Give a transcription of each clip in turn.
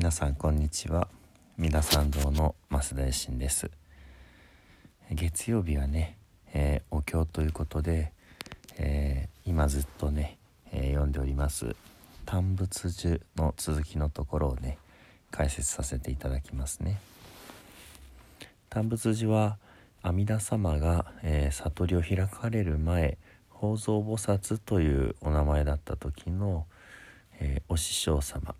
皆さんこんにちは。皆さん堂の増田信です。月曜日はね、えー、お経ということで、えー、今ずっとね、えー、読んでおります「単仏樹」の続きのところをね解説させていただきますね。単仏樹は阿弥陀様が、え悟りを開かれる前宝蔵菩薩というお名前だった時の、えお師匠様。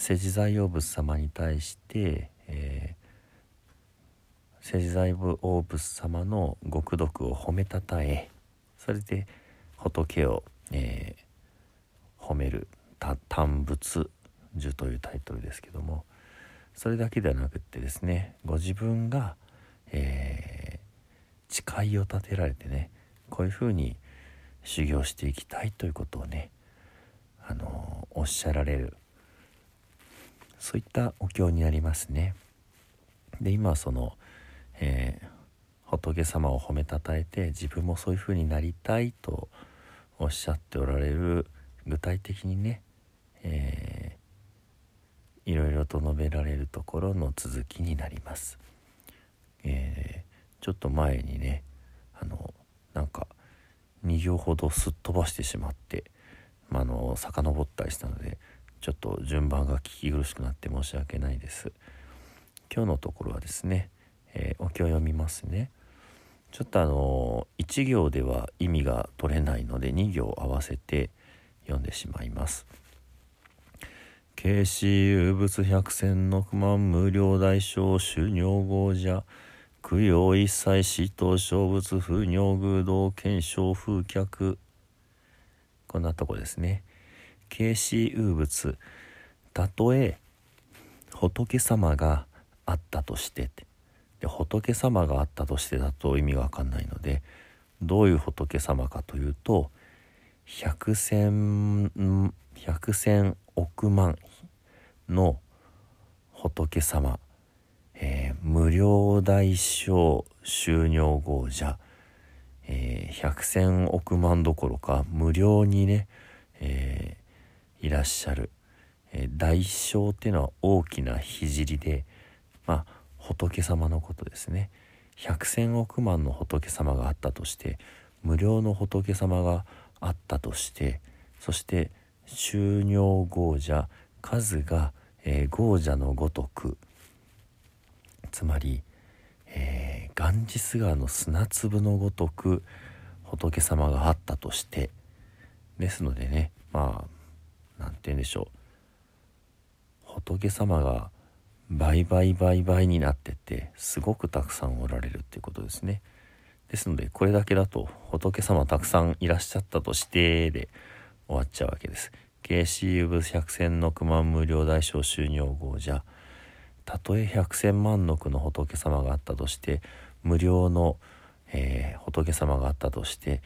世辞財王仏様に対して、えー、世辞財王仏様の極毒を褒めたたえそれで仏を、えー、褒める「単仏樹」というタイトルですけどもそれだけではなくってですねご自分が、えー、誓いを立てられてねこういうふうに修行していきたいということをねあのおっしゃられる。そういったお経になりますね。で今その、えー、仏様を褒めたたえて自分もそういうふうになりたいとおっしゃっておられる具体的にね、えー、いろいろと述べられるところの続きになります。えー、ちょっと前にねあのなんか2行ほどすっ飛ばしてしまって、まあ、の遡ったりしたのでちょっと順番が聞き苦しくなって申し訳ないです。今日のところはですね、えー、お経を読みますね。ちょっとあの1行では意味が取れないので2行合わせて読んでしまいます。慶子有物百戦の万無料大小修尿合者供養一切死闘小物不尿偶道検証風客。こんなとこですね。形子有物たとえ仏様があったとしてで仏様があったとしてだと意味が分かんないのでどういう仏様かというと百千百千億万の仏様、えー、無料大小収入豪者、えー、百千億万どころか無料にね、えいらっしゃる、えー、大小っていうのは大きな聖でまあ仏様のことですね。百千億万の仏様があったとして無料の仏様があったとしてそして収入豪者数が、えー、豪者のごとくつまり、えー、ガンジス川の砂粒のごとく仏様があったとしてですのでねまあ何て言うんでしょう。仏様が倍倍倍倍になっててすごくたくさんおられるっていうことですね。ですのでこれだけだと仏様たくさんいらっしゃったとしてで終わっちゃうわけです。KCU 部百千の万無料大小収入号じゃたとえ百千万の句の仏様があったとして無料の、えー、仏様があったとして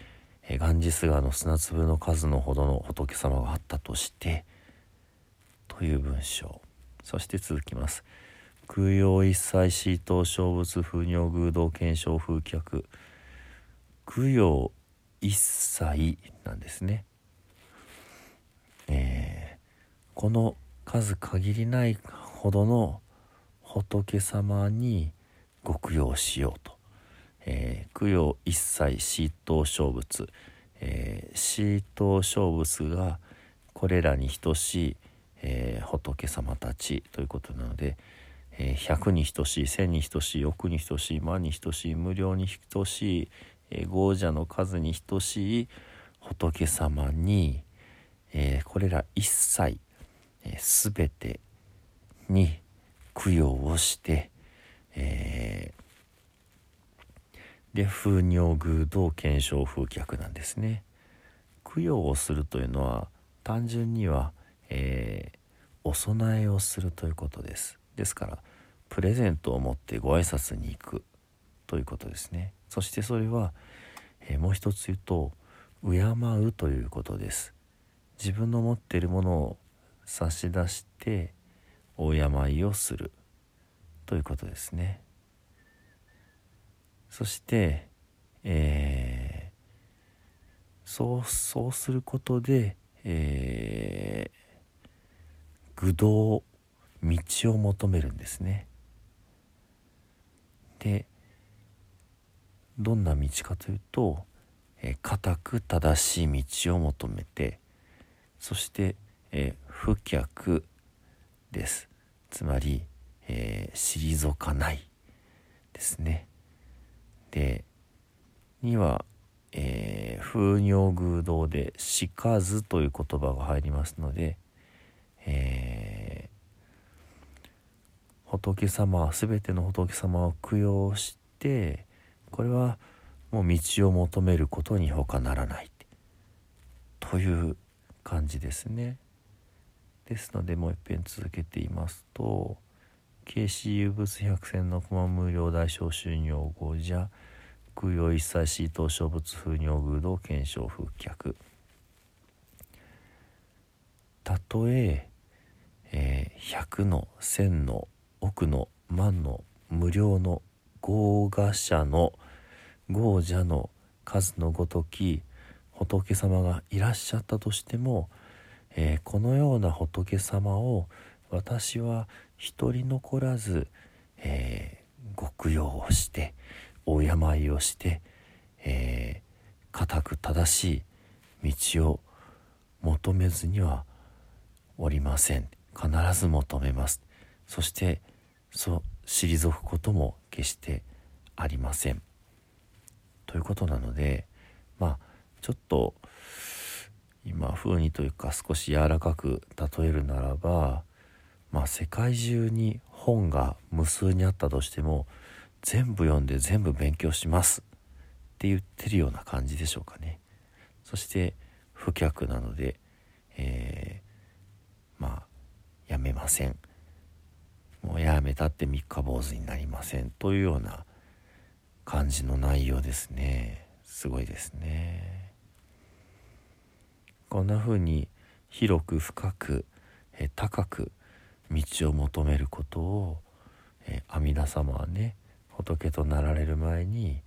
えガンジス川の砂粒の数のほどの仏様があったとしてという文章。そして続きます。空用一切シート小物風尿偶道検証風客。供養一切なんですね、えー、この数限りないほどの仏様にご供養しようと。えー、供養一切シート小仏、えー、シート小仏がこれらに等しい、えー、仏様たちということなので、えー、百に等しい1000に等しい億に等しい万に等しい無料に等しい、えー、豪者の数に等しい仏様に、えー、これら一切、えー、全てに供養をして、えー、で風尿偶道検証風客なんですね。供養をするというのは単純には、えー、お供えをするということです。ですからプレゼントを持ってご挨拶に行くということですね。そしてそれは、えー、もう一つ言うと敬うということです。自分の持っているものを差し出してお敬いをするということですね。そして、えー、そうそうすることで、えー、愚道道を求めるんですね。でどんな道かというとえ固く正しい道を求めてそして、え不脚です。つまり、えー、退かないですね。でには、えー、風尿宮道で「しかず」という言葉が入りますので、えー、仏様全ての仏様を供養してこれはもう道を求めることに他ならないという感じですね。ですのでもう一遍続けていますと「慶子有物百選の駒無料大小収入語じゃ供養一切シート小仏風尿宮道検証復脚」たとええー、100の1000の億の万の無料の豪華者の豪者の数のごとき仏様がいらっしゃったとしても「えー、このような仏様を私は一人残らず、えー、ご供養をしてお病をして、えー、固く正しい道を求めずにはおりません。必ず求めます。そしてそう退くことも決してありません。ということなのでまあちょっと今風にというか少し柔らかく例えるならば、まあ、世界中に本が無数にあったとしても全部読んで全部勉強しますって言ってるような感じでしょうかね。そして不脚なので、えー、まあやめません。もうやめたって三日坊主になりませんというような感じの内容ですね。すごいですね。こんな風に広く深く、え高く道を求めることを、え阿弥陀様はね仏となられる前に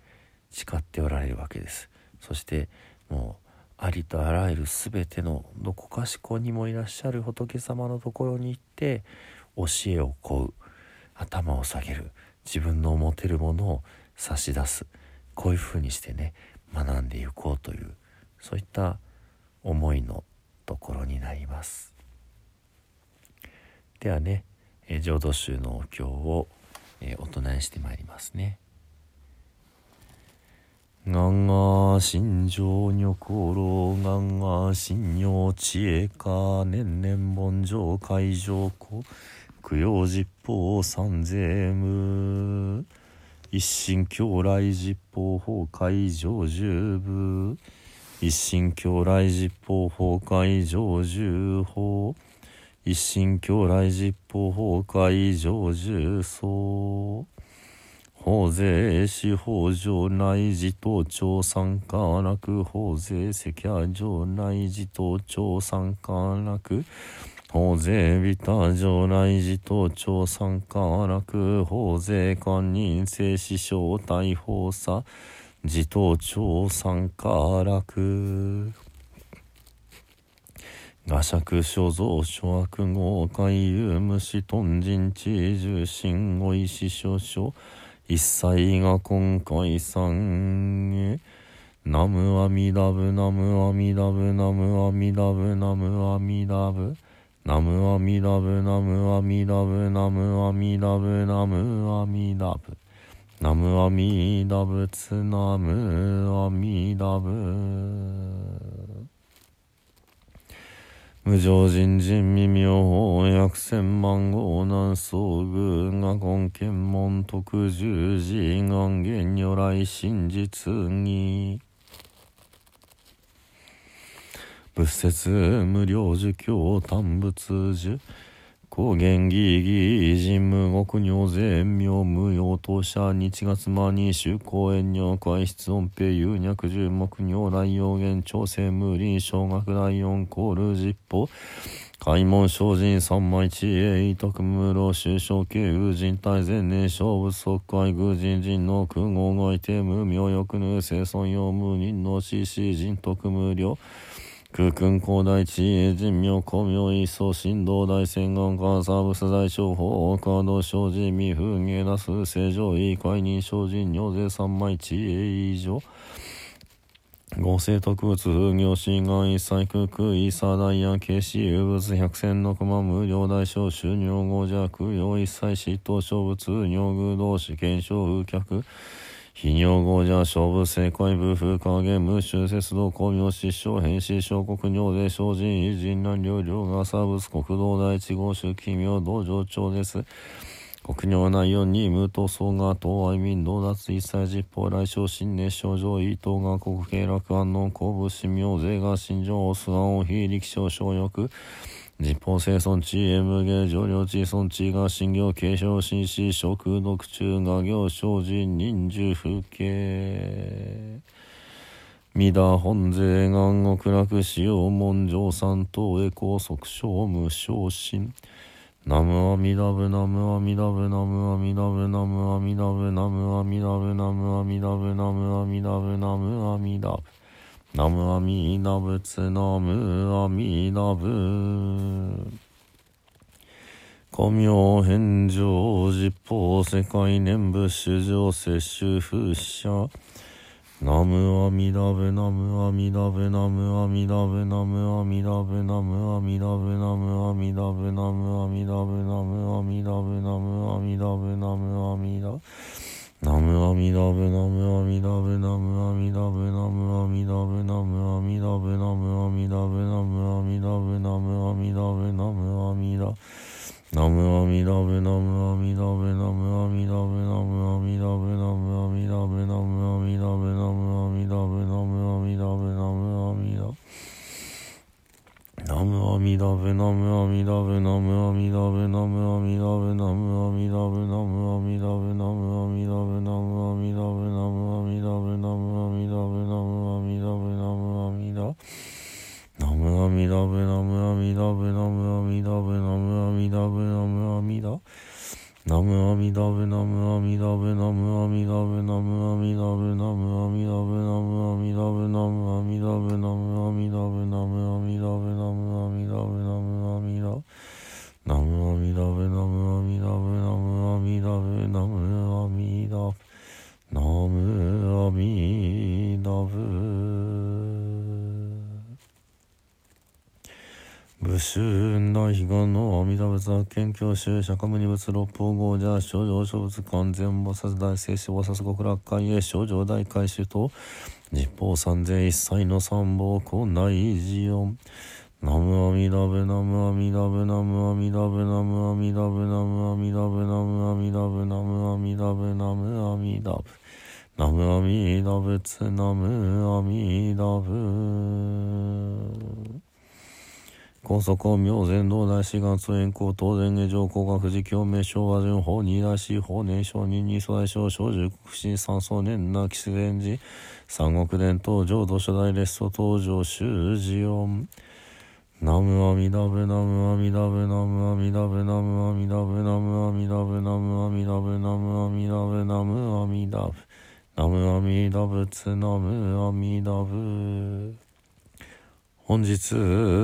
誓っておられるわけです。そしてもうありとあらゆる全てのどこかしこにもいらっしゃる仏様のところに行って教えを請う。頭を下げる。自分の持てるものを差し出す。こういうふうにしてね学んでいこうというそういった思いのところになります。ではね、浄土宗のお経を、えお唱えしてまいりますね「がんが心情女心がんが心尿知恵か年々盆上海上湖供養実法三税無一心狂来実法法海上十部。一心狂来実法法会上十法一心狂来実法法会上十層法税司法上内自東庁参加楽法税赤夜上内自東庁参加楽法税ビタ上内自東庁参加楽法税官人性師匠大法差自頭長参加楽画尺所蔵諸悪号海遊虫豚人地重心お石少々一切が今回参へナムアミダブナムアミダブナムアミダブナムアミダブナムアミダブナムアミダブナムアミダブナムアミダブナムアミダ仏ナムアミダブ無常人人未明法約千万号南宋宮が根検門特十字願言如来真実に。仏説無料儒教単仏樹。高原義義人無国尿税妙無用当社日月間に修行園尿会室音平有脈十目尿来用言調整無輪小学第四コール実法開門精進三枚地営徳無老修正系有人体前年勝負即会偶人人の空合外定無名欲ぬ生存用無人の死死人徳無料空君広大地営人名公明一層振動大洗顔関サーブス大商法カード生じ未風芸なす正常位解任精進尿税三枚地営以上。合成特物風業心願一切空空イーサーダイヤケシ有物百戦の熊無料大小収尿合弱用一切嫉妬小物尿具同士検証風客。非尿合者勝負正解部風影無臭節道公明失笑変死小国尿で精進偉人乱量量がサーブス国道第一号種奇妙道場長です。国尿内容に無塗装が東愛民道脱一切実法来生新熱症状伊藤が国慶楽安納公武神妙税が心情オスガン非力小小欲。日本生存地へ無芸上領地村地が新業継承紳士食毒中画行精進忍術風景。三田本税願極楽使用文上三等へ高速小無昇進ナムアミダブナムアミダブナムアミダブナムアミダブナムアミダブナムアミダブナムアミダブナムアミダブ。ナムアミダ仏ナムアミダブ古明返上実法世界念仏主上摂取風車ナムアミダブナムアミダブナムアミダブナムアミダブナムアミダブナムアミダブナムアミダブナムアミダブナムアミダブナムアミダブナムアミダブナムアミダブナムアミダブナムアミダブナムアミダブナムアミダブナムアミダブナムアミダブナ武州大悲願の阿弥陀仏発見教習釈迦無二仏六方豪者少女諸仏完全菩薩大聖子菩薩極楽会へ少女大海衆と日報三千一切の三宝庫内寺音ナムアミダブナムアミダブナムアミダブナムアミダブナムアミダブナムアミダブナムアミダブナムアミダブナムアミダブツナムアミダブ高速を明前道大師月円光東前下上皇学寺教名昭和順法二大師法年少人二祖大将小十不審三層年な騎士伝寺三国伝統浄土初代列祖登場修士音ナムアミダブナムアミダブナムアミダブナムアミダブナムアミダブナムアミダブナムアミダブナムアミダブナムアミダブツナムアミダブ本日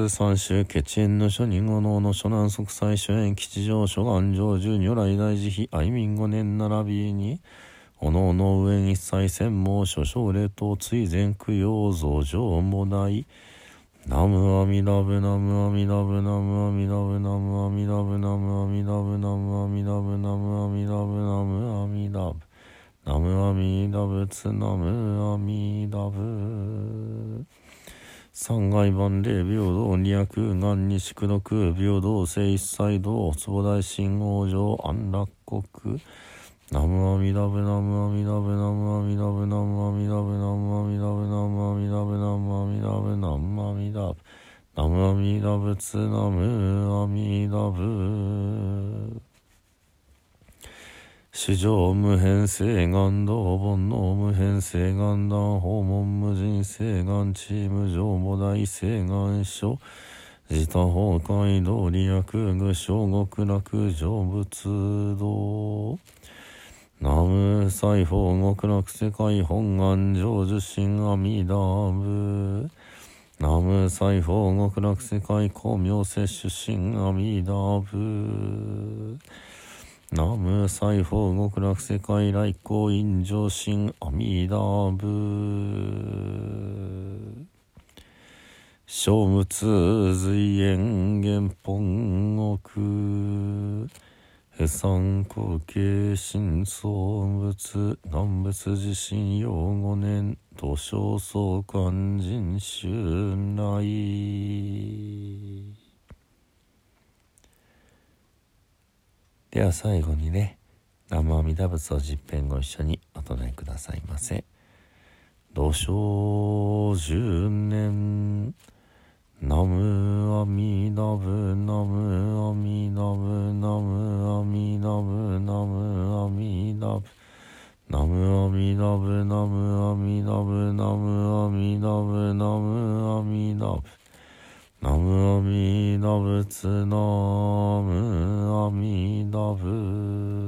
三州ケチェンの諸人後能の諸南即祭諸縁吉祥諸願成就如来大慈悲愛民五年並びにおのの上一切専門諸奨礼等追善供養増上もない。ナムアミダブナムアミダブナムアミダブナムアミダブナムアミダブナムアミダブナムアミダブナムアミダブ。ナムアミダブツナムアミダブ。三害万霊平等二役願に宿毒平等性一切道坪大神王上安楽国。ナムアミダブナムアミダブナムアミダブナムアミダブナムアミダブナムアミダブナムアミダブナムアミダブナムアミダブツナムアミダブ史上無変性願道煩悩。無変性願断訪問無人性願チーム上母大性願書。自他崩壊道利益具小極楽成仏道南無西方極楽世界本願成就神阿弥陀仏南無西方極楽世界光明摂取神阿弥陀仏南無西方極楽世界来光陰上神阿弥陀仏小仏随縁元本国不参考形新創仏。南仏自身用五年土生相関人襲内。では最後にね南無阿弥陀仏を十遍ご一緒にお唱えくださいませ「土生十年。南無阿弥陀仏南無阿弥陀仏南無阿弥陀仏南無阿弥陀仏」南無阿弥陀仏ナムアミダブナムアミダブナムアミダブ南無阿弥陀仏南無阿弥陀仏。